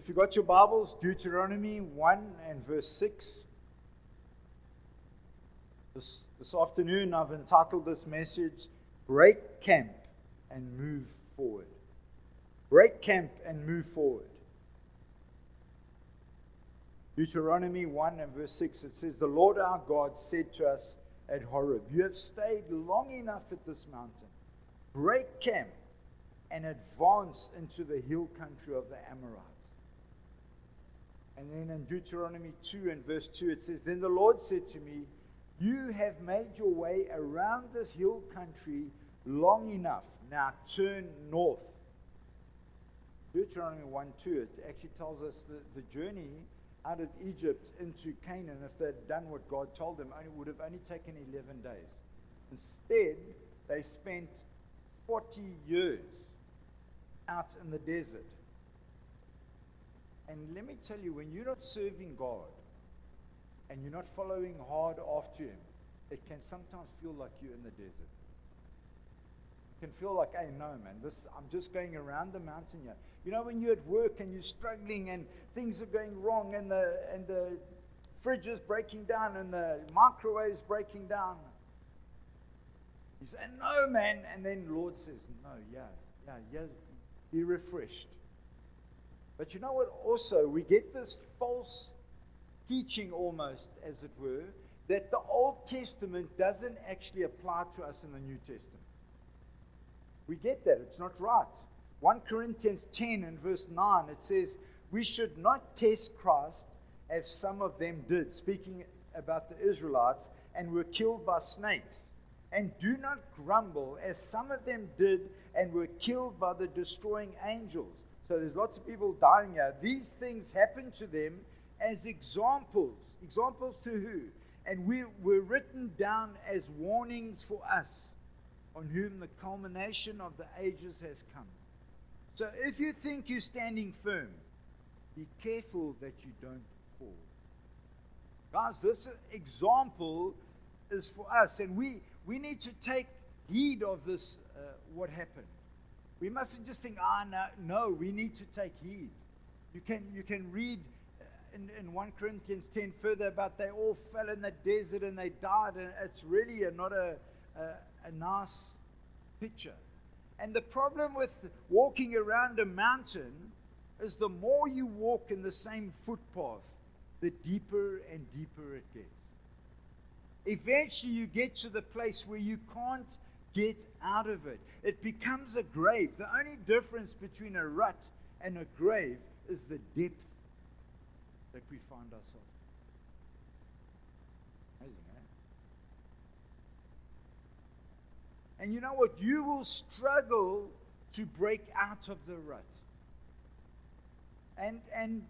If you got your Bibles, Deuteronomy 1 and verse 6. This, this afternoon, I've entitled this message, Break Camp and Move Forward. Break camp and move forward. Deuteronomy 1 and verse 6, it says, The Lord our God said to us at Horeb, You have stayed long enough at this mountain. Break camp and advance into the hill country of the Amorites. And then in Deuteronomy 2 and verse 2, it says, Then the Lord said to me, You have made your way around this hill country long enough. Now turn north. Deuteronomy 1 2, it actually tells us that the journey out of Egypt into Canaan, if they'd done what God told them, only would have only taken 11 days. Instead, they spent 40 years out in the desert. And let me tell you, when you're not serving God and you're not following hard after Him, it can sometimes feel like you're in the desert. It can feel like, hey, no, man, this I'm just going around the mountain here. You know, when you're at work and you're struggling and things are going wrong and the and the fridge is breaking down and the microwave is breaking down. You say, no, man. And then Lord says, no, yeah, yeah, yeah, be refreshed. But you know what? Also, we get this false teaching almost, as it were, that the Old Testament doesn't actually apply to us in the New Testament. We get that. It's not right. 1 Corinthians 10 and verse 9, it says, We should not test Christ as some of them did, speaking about the Israelites, and were killed by snakes. And do not grumble as some of them did and were killed by the destroying angels. So there's lots of people dying here. These things happen to them as examples. Examples to who? And we were written down as warnings for us, on whom the culmination of the ages has come. So if you think you're standing firm, be careful that you don't fall. Guys, this example is for us, and we, we need to take heed of this, uh, what happened. We mustn't just think, ah, no, no, we need to take heed. You can, you can read uh, in, in 1 Corinthians 10 further about they all fell in the desert and they died, and it's really a, not a, a, a nice picture. And the problem with walking around a mountain is the more you walk in the same footpath, the deeper and deeper it gets. Eventually, you get to the place where you can't get out of it. It becomes a grave. The only difference between a rut and a grave is the depth that we find ourselves. Amazing, eh? And you know what? You will struggle to break out of the rut. And and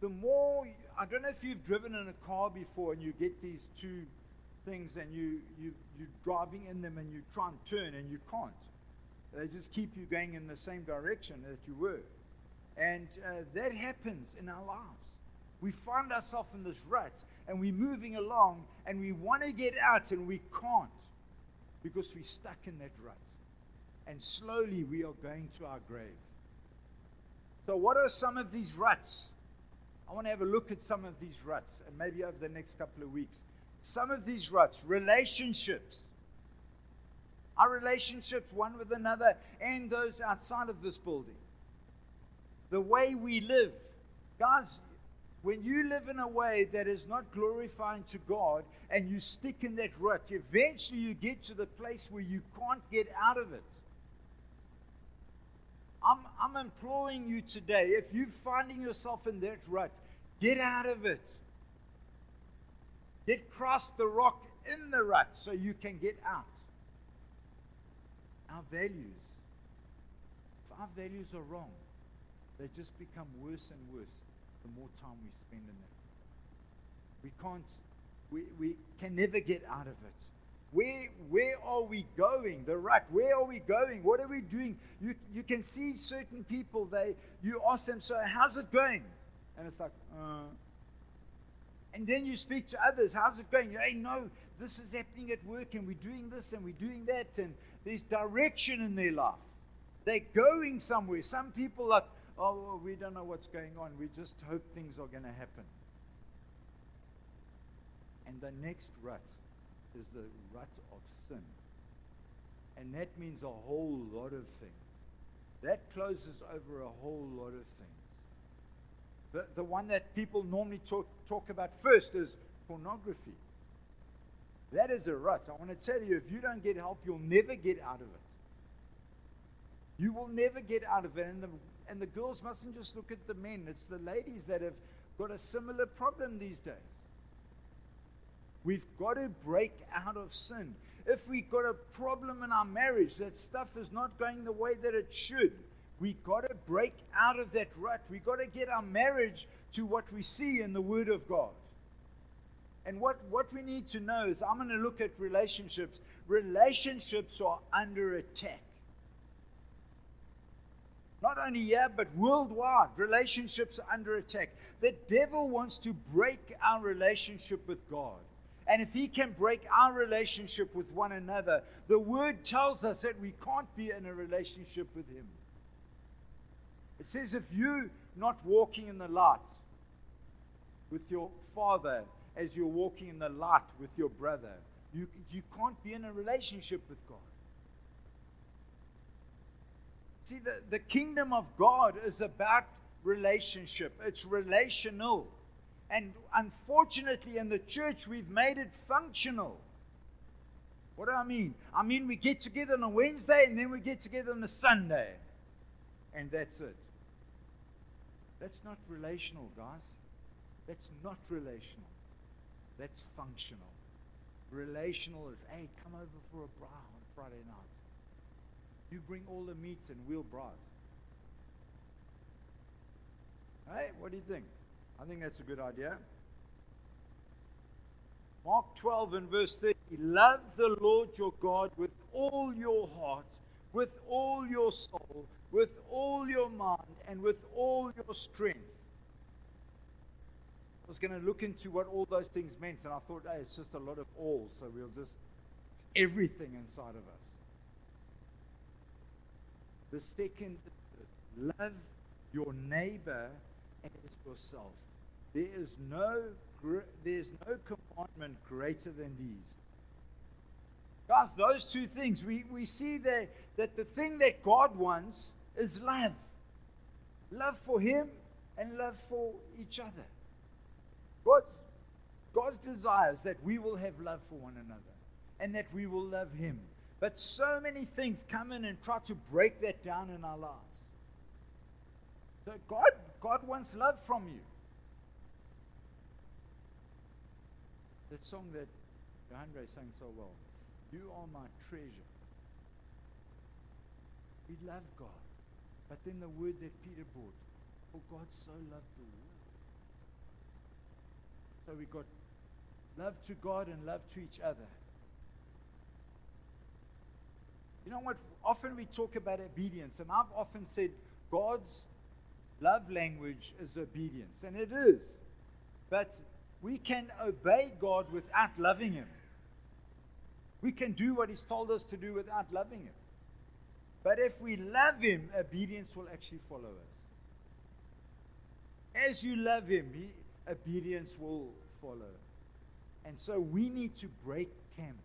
the more I don't know if you've driven in a car before and you get these two things and you you you're driving in them and you try and turn and you can't. They just keep you going in the same direction that you were. And uh, that happens in our lives. We find ourselves in this rut and we're moving along and we want to get out and we can't because we're stuck in that rut. And slowly we are going to our grave. So, what are some of these ruts? I want to have a look at some of these ruts and maybe over the next couple of weeks. Some of these ruts, relationships. Our relationships one with another and those outside of this building. The way we live. Guys, when you live in a way that is not glorifying to God and you stick in that rut, eventually you get to the place where you can't get out of it. I'm, I'm imploring you today, if you're finding yourself in that rut, get out of it. Get cross the rock in the rut so you can get out. Our values, if our values are wrong, they just become worse and worse the more time we spend in it. We can't, we, we can never get out of it. Where, where are we going? The rut. Where are we going? What are we doing? You, you can see certain people, they, you ask them, so how's it going? And it's like, uh. And then you speak to others, how's it going? Hey, no, this is happening at work, and we're doing this and we're doing that, and there's direction in their life. They're going somewhere. Some people are, oh, we don't know what's going on. We just hope things are going to happen. And the next rut is the rut of sin. And that means a whole lot of things. That closes over a whole lot of things. The, the one that people normally talk, talk about first is pornography. That is a rut. I want to tell you, if you don't get help, you'll never get out of it. You will never get out of it. And the, and the girls mustn't just look at the men, it's the ladies that have got a similar problem these days. We've got to break out of sin. If we've got a problem in our marriage, that stuff is not going the way that it should, we've got to break out of that rut. We've got to get our marriage to what we see in the Word of God. And what, what we need to know is I'm going to look at relationships. Relationships are under attack. Not only here, but worldwide, relationships are under attack. The devil wants to break our relationship with God. And if he can break our relationship with one another, the word tells us that we can't be in a relationship with him. It says if you're not walking in the light with your father as you're walking in the light with your brother, you, you can't be in a relationship with God. See, the, the kingdom of God is about relationship, it's relational. And unfortunately, in the church, we've made it functional. What do I mean? I mean, we get together on a Wednesday and then we get together on a Sunday. And that's it. That's not relational, guys. That's not relational. That's functional. Relational is, hey, come over for a braai on Friday night. You bring all the meat and we'll brat. Hey, what do you think? I think that's a good idea. Mark 12 and verse 30 Love the Lord your God with all your heart, with all your soul, with all your mind, and with all your strength. I was going to look into what all those things meant, and I thought, hey, it's just a lot of all, so we'll just, everything inside of us. The second, love your neighbor as yourself. There is no there's no commandment greater than these. Guys, those two things, we, we see that, that the thing that God wants is love. Love for Him and love for each other. God's, God's desires that we will have love for one another and that we will love Him. But so many things come in and try to break that down in our lives. So God, God wants love from you. That song that Andre sang so well. You are my treasure. We love God. But then the word that Peter brought, for God so loved the world. So we got love to God and love to each other. You know what? Often we talk about obedience, and I've often said God's love language is obedience, and it is. But we can obey God without loving Him. We can do what He's told us to do without loving Him. But if we love Him, obedience will actually follow us. As you love Him, he, obedience will follow. And so we need to break camp.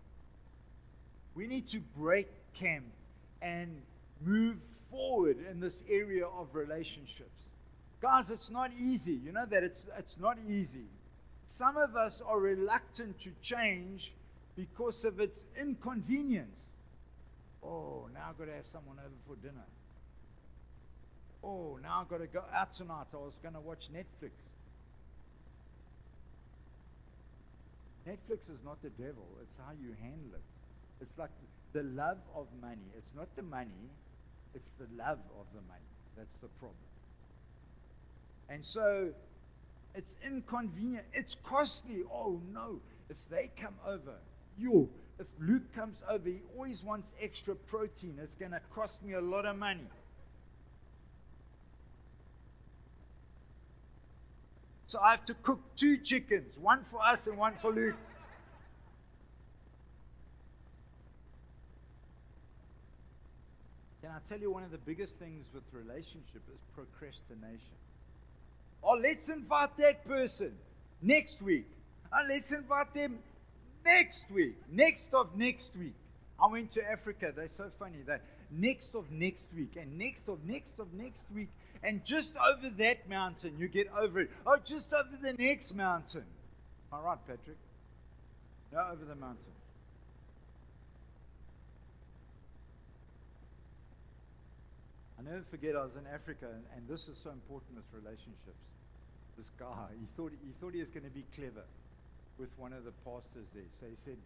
We need to break camp and move forward in this area of relationships. Guys, it's not easy. You know that it's, it's not easy. Some of us are reluctant to change because of its inconvenience. Oh, now I've got to have someone over for dinner. Oh, now I've got to go out tonight. I was going to watch Netflix. Netflix is not the devil, it's how you handle it. It's like the love of money. It's not the money, it's the love of the money. That's the problem. And so it's inconvenient. It's costly. Oh no. If they come over, you, if Luke comes over, he always wants extra protein. It's going to cost me a lot of money. So I have to cook two chickens, one for us and one for Luke. Can I tell you one of the biggest things with relationship is procrastination. Oh, let's invite that person next week. Oh, let's invite them next week. Next of next week. I went to Africa. They're so funny. They next of next week and next of next of next week. And just over that mountain, you get over it. Oh, just over the next mountain. All right, Patrick. No, over the mountain. I never forget I was in Africa, and, and this is so important with relationships. This guy, he thought he thought he was going to be clever with one of the pastors there. So he said,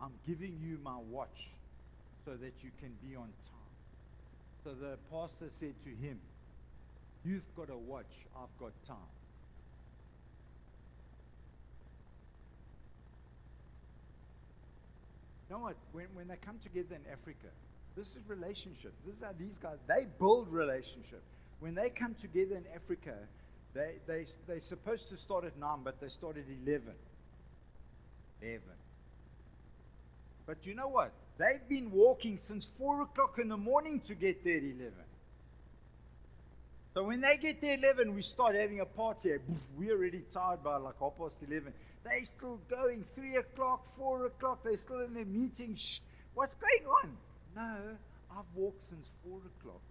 I'm giving you my watch so that you can be on time. So the pastor said to him, You've got a watch, I've got time. You know what? When, when they come together in Africa, this is relationship. This is how these guys, they build relationship. When they come together in Africa, they, they, they're supposed to start at 9, but they start at 11. 11. But you know what? They've been walking since 4 o'clock in the morning to get there at 11. So when they get there 11, we start having a party. We're already tired by like half past 11. They're still going 3 o'clock, 4 o'clock. They're still in their meeting. Shh, what's going on? No, I've walked since 4 o'clock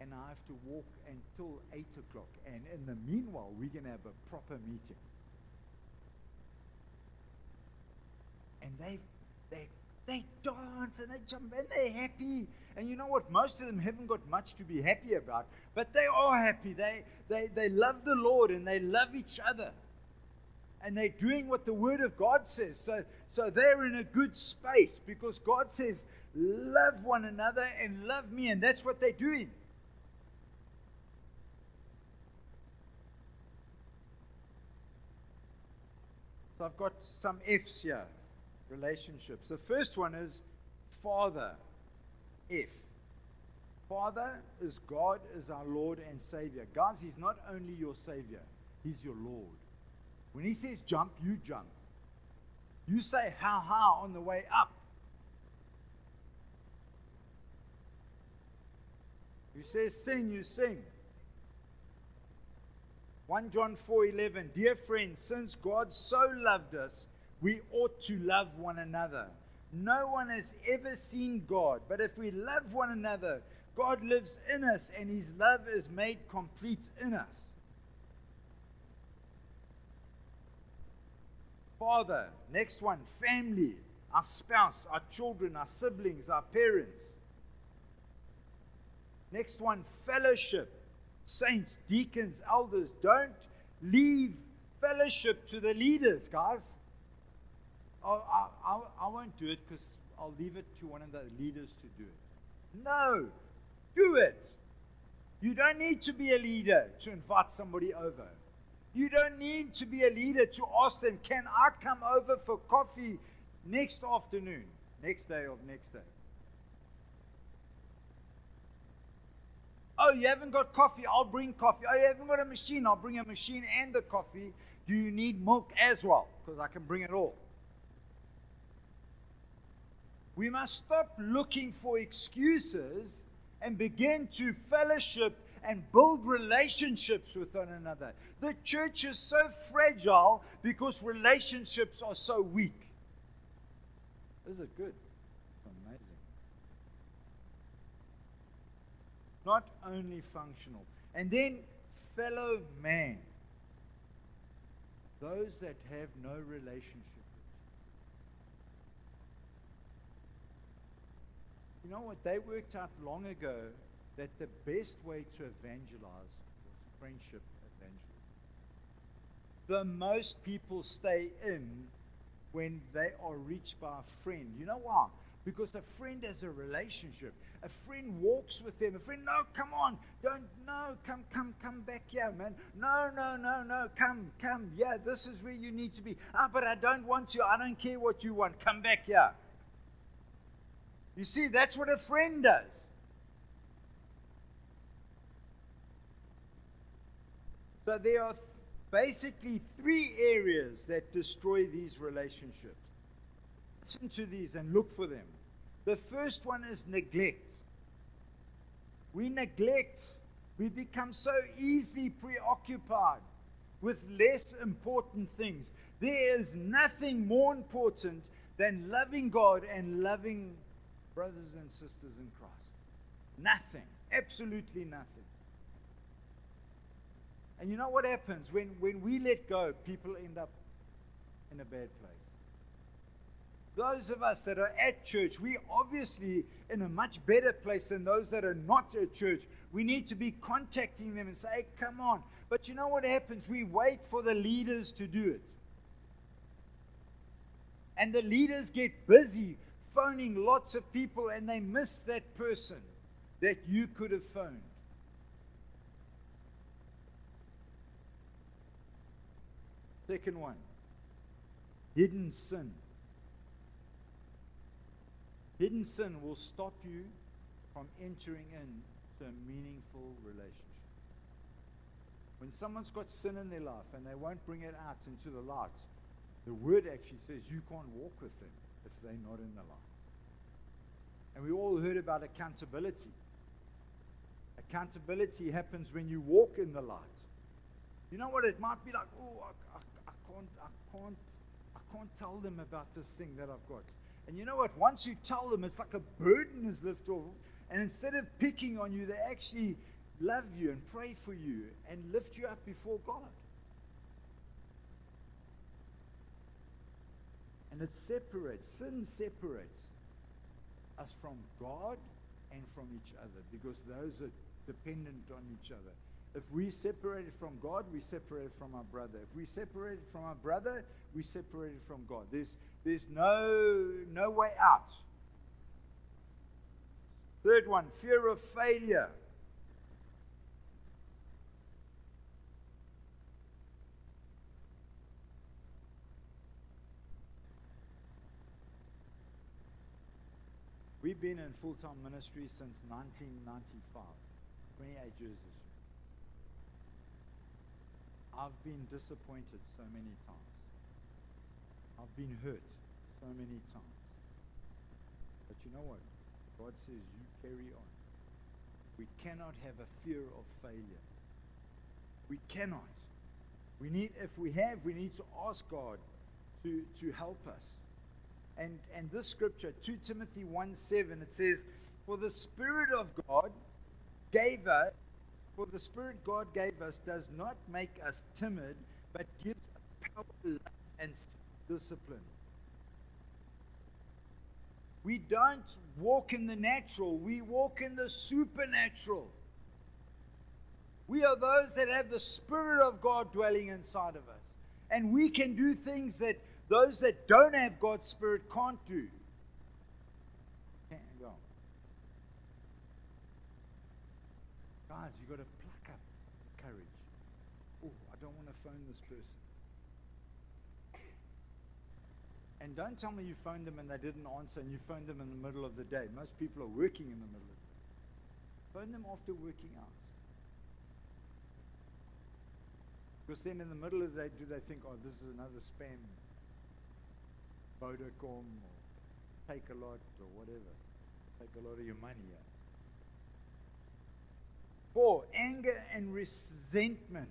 and I have to walk until 8 o'clock. And in the meanwhile, we're going to have a proper meeting. And they they they dance and they jump and they're happy. And you know what? Most of them haven't got much to be happy about, but they are happy. They, they, they love the Lord and they love each other. And they're doing what the Word of God says. So, so they're in a good space because God says, love one another and love me. And that's what they're doing. So I've got some F's here relationships. The first one is Father. F. Father is God is our Lord and Savior. Guys, He's not only your Savior, He's your Lord. When He says jump, you jump. You say how, how on the way up. He says sing, you sing. 1 John 4:11 Dear friends, since God so loved us, we ought to love one another. No one has ever seen God, but if we love one another, God lives in us and his love is made complete in us. Father, next one, family, our spouse, our children, our siblings, our parents. Next one, fellowship, saints, deacons, elders. Don't leave fellowship to the leaders, guys. Oh, I, I, I won't do it because I'll leave it to one of the leaders to do it. No, do it. You don't need to be a leader to invite somebody over. You don't need to be a leader to ask them, Can I come over for coffee next afternoon? Next day of next day. Oh, you haven't got coffee? I'll bring coffee. Oh, you haven't got a machine? I'll bring a machine and the coffee. Do you need milk as well? Because I can bring it all. We must stop looking for excuses and begin to fellowship and build relationships with one another. The church is so fragile because relationships are so weak. This Is it good? It's amazing. Not only functional. And then, fellow man. Those that have no relationship You know what? They worked out long ago that the best way to evangelize was friendship evangelism. The most people stay in when they are reached by a friend. You know why? Because a friend has a relationship. A friend walks with them. A friend, no, come on, don't, no, come, come, come back here, man. No, no, no, no, come, come. Yeah, this is where you need to be. Ah, but I don't want you. I don't care what you want. Come back here. You see, that's what a friend does. So there are basically three areas that destroy these relationships. Listen to these and look for them. The first one is neglect. We neglect. We become so easily preoccupied with less important things. There is nothing more important than loving God and loving brothers and sisters in Christ. Nothing. Absolutely nothing. And you know what happens? When, when we let go, people end up in a bad place. Those of us that are at church, we obviously in a much better place than those that are not at church. We need to be contacting them and say, hey, come on. But you know what happens? We wait for the leaders to do it. And the leaders get busy phoning lots of people and they miss that person that you could have phoned. Second one hidden sin. Hidden sin will stop you from entering into a meaningful relationship. When someone's got sin in their life and they won't bring it out into the light, the word actually says you can't walk with them if they're not in the light. And we all heard about accountability. Accountability happens when you walk in the light. You know what? It might be like, oh, I, I, I can't, I can't, I can't tell them about this thing that I've got. And you know what? Once you tell them, it's like a burden is lifted off. And instead of picking on you, they actually love you and pray for you and lift you up before God. And it separates, sin separates us from God and from each other because those are dependent on each other. If we separated from God, we separated from our brother. If we separated from our brother, we separated from God. There's, there's no, no way out. Third one, fear of failure. We've been in full time ministry since 1995, 28 years this year. I've been disappointed so many times. I've been hurt so many times. But you know what? God says, you carry on. We cannot have a fear of failure. We cannot. We need, if we have, we need to ask God to, to help us. And, and this scripture, 2 Timothy 1 7, it says, For the Spirit of God gave us, for the Spirit God gave us does not make us timid, but gives power, and discipline. We don't walk in the natural, we walk in the supernatural. We are those that have the Spirit of God dwelling inside of us. And we can do things that those that don't have God's Spirit can't do. Can't go. Guys, you've got to pluck up courage. Oh, I don't want to phone this person. And don't tell me you phoned them and they didn't answer and you phoned them in the middle of the day. Most people are working in the middle of the day. Phone them after working hours. Because then in the middle of the day, do they think, oh, this is another spam Vodacom or Takealot or whatever. Take a lot of your money out. Four, anger and resentment.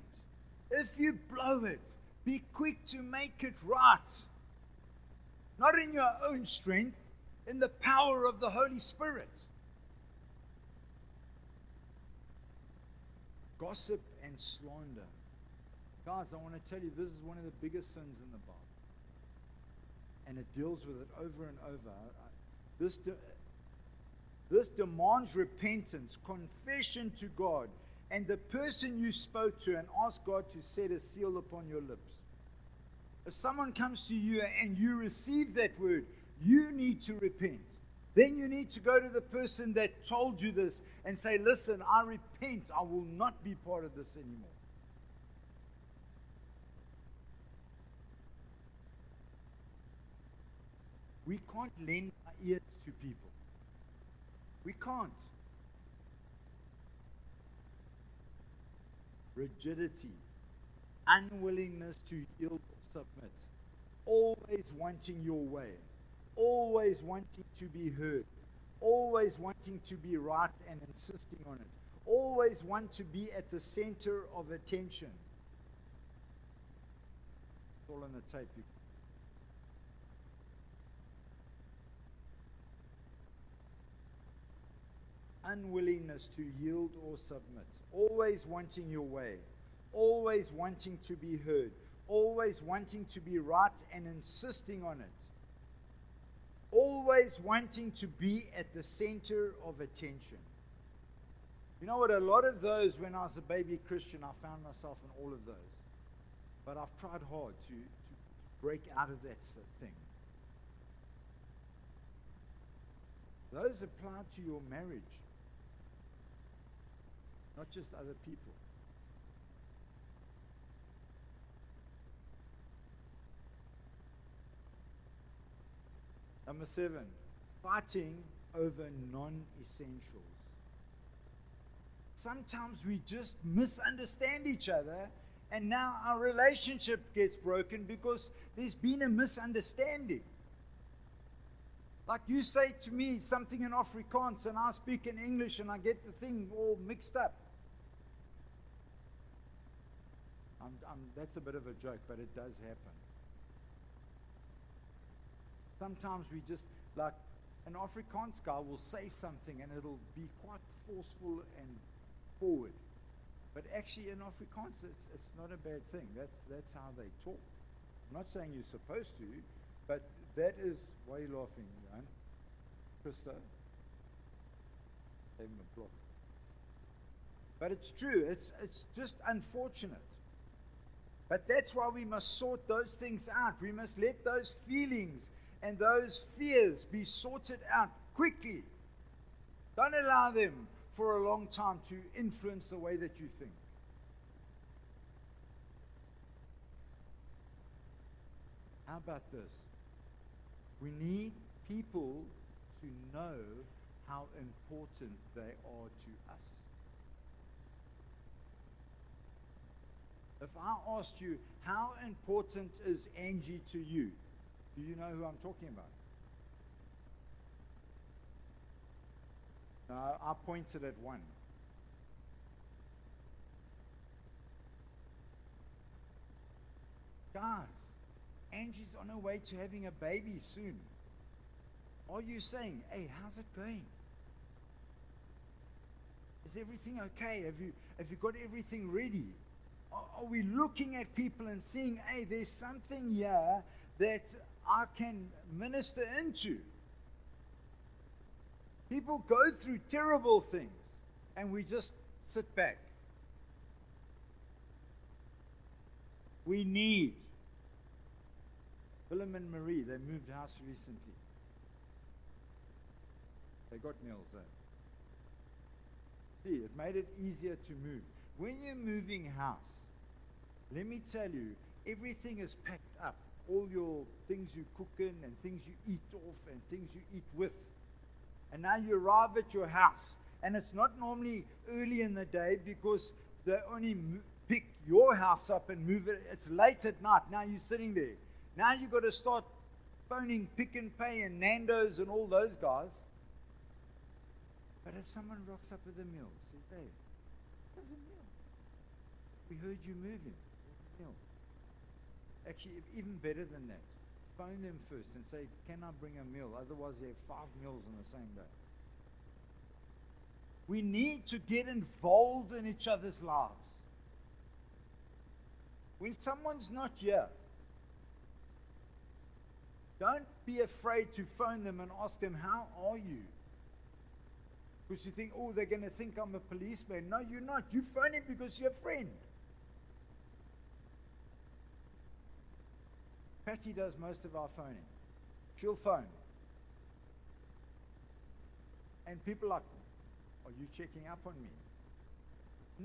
If you blow it, be quick to make it right. Not in your own strength, in the power of the Holy Spirit. Gossip and slander. Guys, I want to tell you this is one of the biggest sins in the Bible and it deals with it over and over. This, de- this demands repentance, confession to God, and the person you spoke to, and ask God to set a seal upon your lips. If someone comes to you and you receive that word, you need to repent. Then you need to go to the person that told you this and say, Listen, I repent. I will not be part of this anymore. We can't lend our ears to people. We can't. Rigidity, unwillingness to yield or submit, always wanting your way, always wanting to be heard, always wanting to be right and insisting on it. always want to be at the center of attention. It's all on the tape. Unwillingness to yield or submit. Always wanting your way. Always wanting to be heard. Always wanting to be right and insisting on it always wanting to be at the center of attention. You know what? A lot of those, when I was a baby Christian, I found myself in all of those. But I've tried hard to, to break out of that thing. Those apply to your marriage, not just other people. Number seven, fighting over non essentials. Sometimes we just misunderstand each other, and now our relationship gets broken because there's been a misunderstanding. Like you say to me something in Afrikaans, and I speak in English, and I get the thing all mixed up. I'm, I'm, that's a bit of a joke, but it does happen. Sometimes we just, like an Afrikaans guy will say something and it'll be quite forceful and forward. But actually, in Afrikaans, it's, it's not a bad thing. That's, that's how they talk. I'm not saying you're supposed to, but that is why you're laughing, Jan. Krista? Gave him a block. But it's true. It's, it's just unfortunate. But that's why we must sort those things out. We must let those feelings and those fears be sorted out quickly. Don't allow them for a long time to influence the way that you think. How about this? We need people to know how important they are to us. If I asked you, how important is Angie to you? Do you know who I'm talking about? I pointed at one. Guys, Angie's on her way to having a baby soon. Are you saying, hey, how's it going? Is everything okay? Have you, have you got everything ready? Are, we looking at people and seeing, hey, there's something here that I can minister into. People go through terrible things, and we just sit back. We need. Willem and Marie, they moved house recently. They got meals there. See, it made it easier to move. When you're moving house, let me tell you, everything is packed up all your things you cook in and things you eat off and things you eat with. And now you arrive at your house. And it's not normally early in the day because they only pick your house up and move it. It's late at night. Now you're sitting there. Now you've got to start phoning Pick n Pay and Nando's and all those guys. But if someone rocks up with a meal, says, hey, meal. We heard you moving. Actually, even better than that. Phone them first and say, Can I bring a meal? Otherwise, they have five meals on the same day. We need to get involved in each other's lives. When someone's not here, don't be afraid to phone them and ask them, How are you? Because you think, Oh, they're going to think I'm a policeman. No, you're not. You phone him because you're a friend. Patty does most of our phoning. She'll phone. And people are like, Are you checking up on me?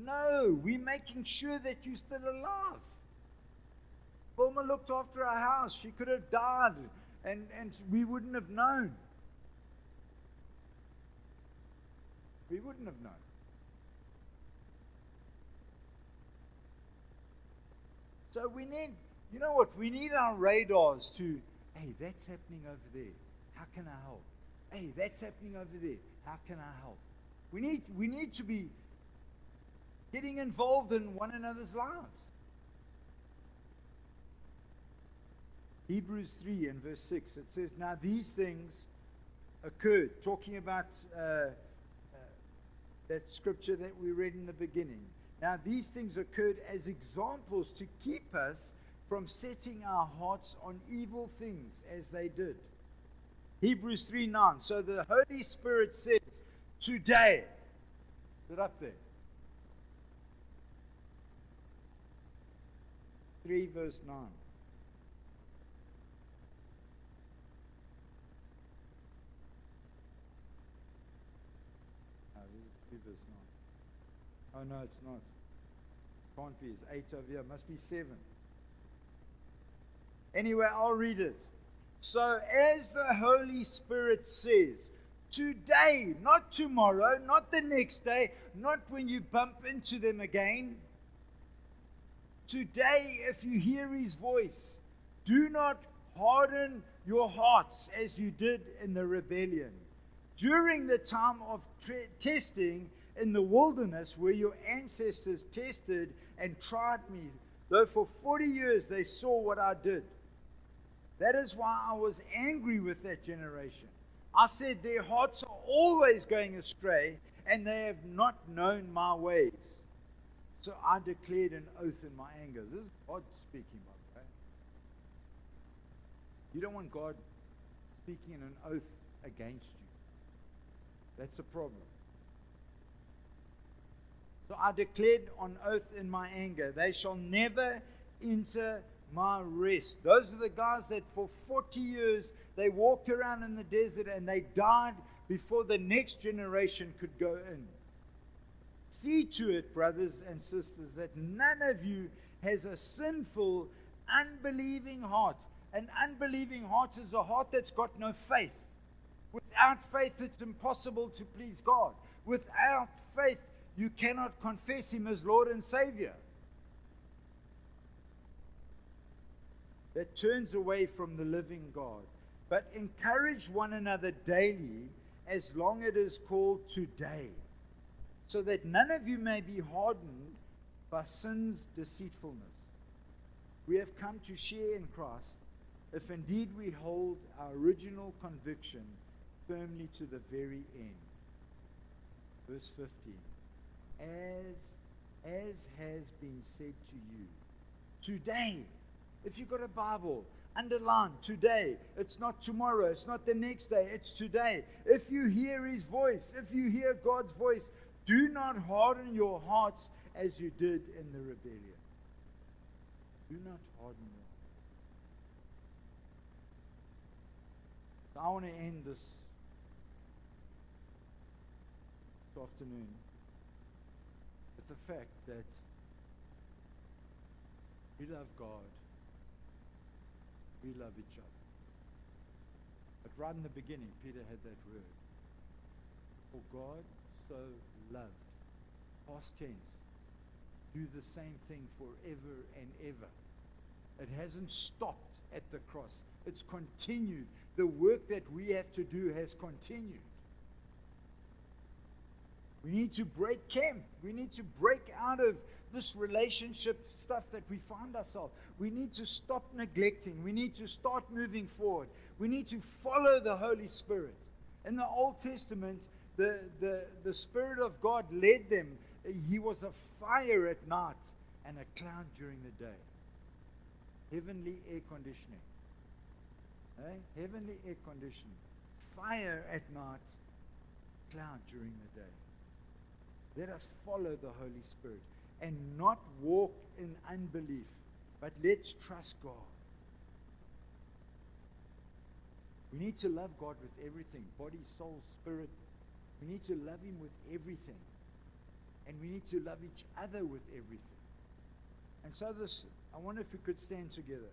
No, we're making sure that you're still alive. Wilma looked after our house. She could have died, and, and we wouldn't have known. We wouldn't have known. So we need you know what? We need our radars to, hey, that's happening over there. How can I help? Hey, that's happening over there. How can I help? We need, we need to be getting involved in one another's lives. Hebrews 3 and verse 6, it says, Now these things occurred, talking about uh, uh, that scripture that we read in the beginning. Now these things occurred as examples to keep us from setting our hearts on evil things as they did. Hebrews 3 9. So the Holy Spirit says, Today, it up there? 3 verse 9. Oh, no, it's not. Can't be. It's eight over here. Must be seven. Anyway, I'll read it. So, as the Holy Spirit says, today, not tomorrow, not the next day, not when you bump into them again. Today, if you hear his voice, do not harden your hearts as you did in the rebellion. During the time of tre- testing, in the wilderness where your ancestors tested and tried me, though for 40 years they saw what I did. That is why I was angry with that generation. I said, Their hearts are always going astray, and they have not known my ways. So I declared an oath in my anger. This is God speaking, by the way. You don't want God speaking an oath against you. That's a problem. So I declared on oath in my anger, they shall never enter my rest. Those are the guys that for 40 years they walked around in the desert and they died before the next generation could go in. See to it, brothers and sisters, that none of you has a sinful, unbelieving heart. An unbelieving heart is a heart that's got no faith. Without faith, it's impossible to please God. Without faith, you cannot confess Him as Lord and Savior. That turns away from the living God. But encourage one another daily as long as it is called today, so that none of you may be hardened by sin's deceitfulness. We have come to share in Christ if indeed we hold our original conviction firmly to the very end. Verse 15 as, as has been said to you. Today, if you've got a Bible, underline today. It's not tomorrow, it's not the next day, it's today. If you hear his voice, if you hear God's voice, do not harden your hearts as you did in the rebellion. Do not harden your hearts. I want to end this afternoon with the fact that we love God, we love each other. But right in the beginning, Peter had that word. For God so loved. Past tense. Do the same thing forever and ever. It hasn't stopped at the cross. It's continued. The work that we have to do has continued. We need to break camp. We need to break out of this relationship stuff that we find ourselves. We need to stop neglecting. We need to start moving forward. We need to follow the Holy Spirit. In the Old Testament, the, the, the Spirit of God led them. He was a fire at night and a cloud during the day. Heavenly air conditioning. Eh? Heavenly air conditioning. Fire at night, cloud during the day. Let us follow the Holy Spirit and not walk in unbelief, but let's trust God. We need to love God with everything body, soul, spirit. We need to love Him with everything. And we need to love each other with everything. And so, this, I wonder if we could stand together.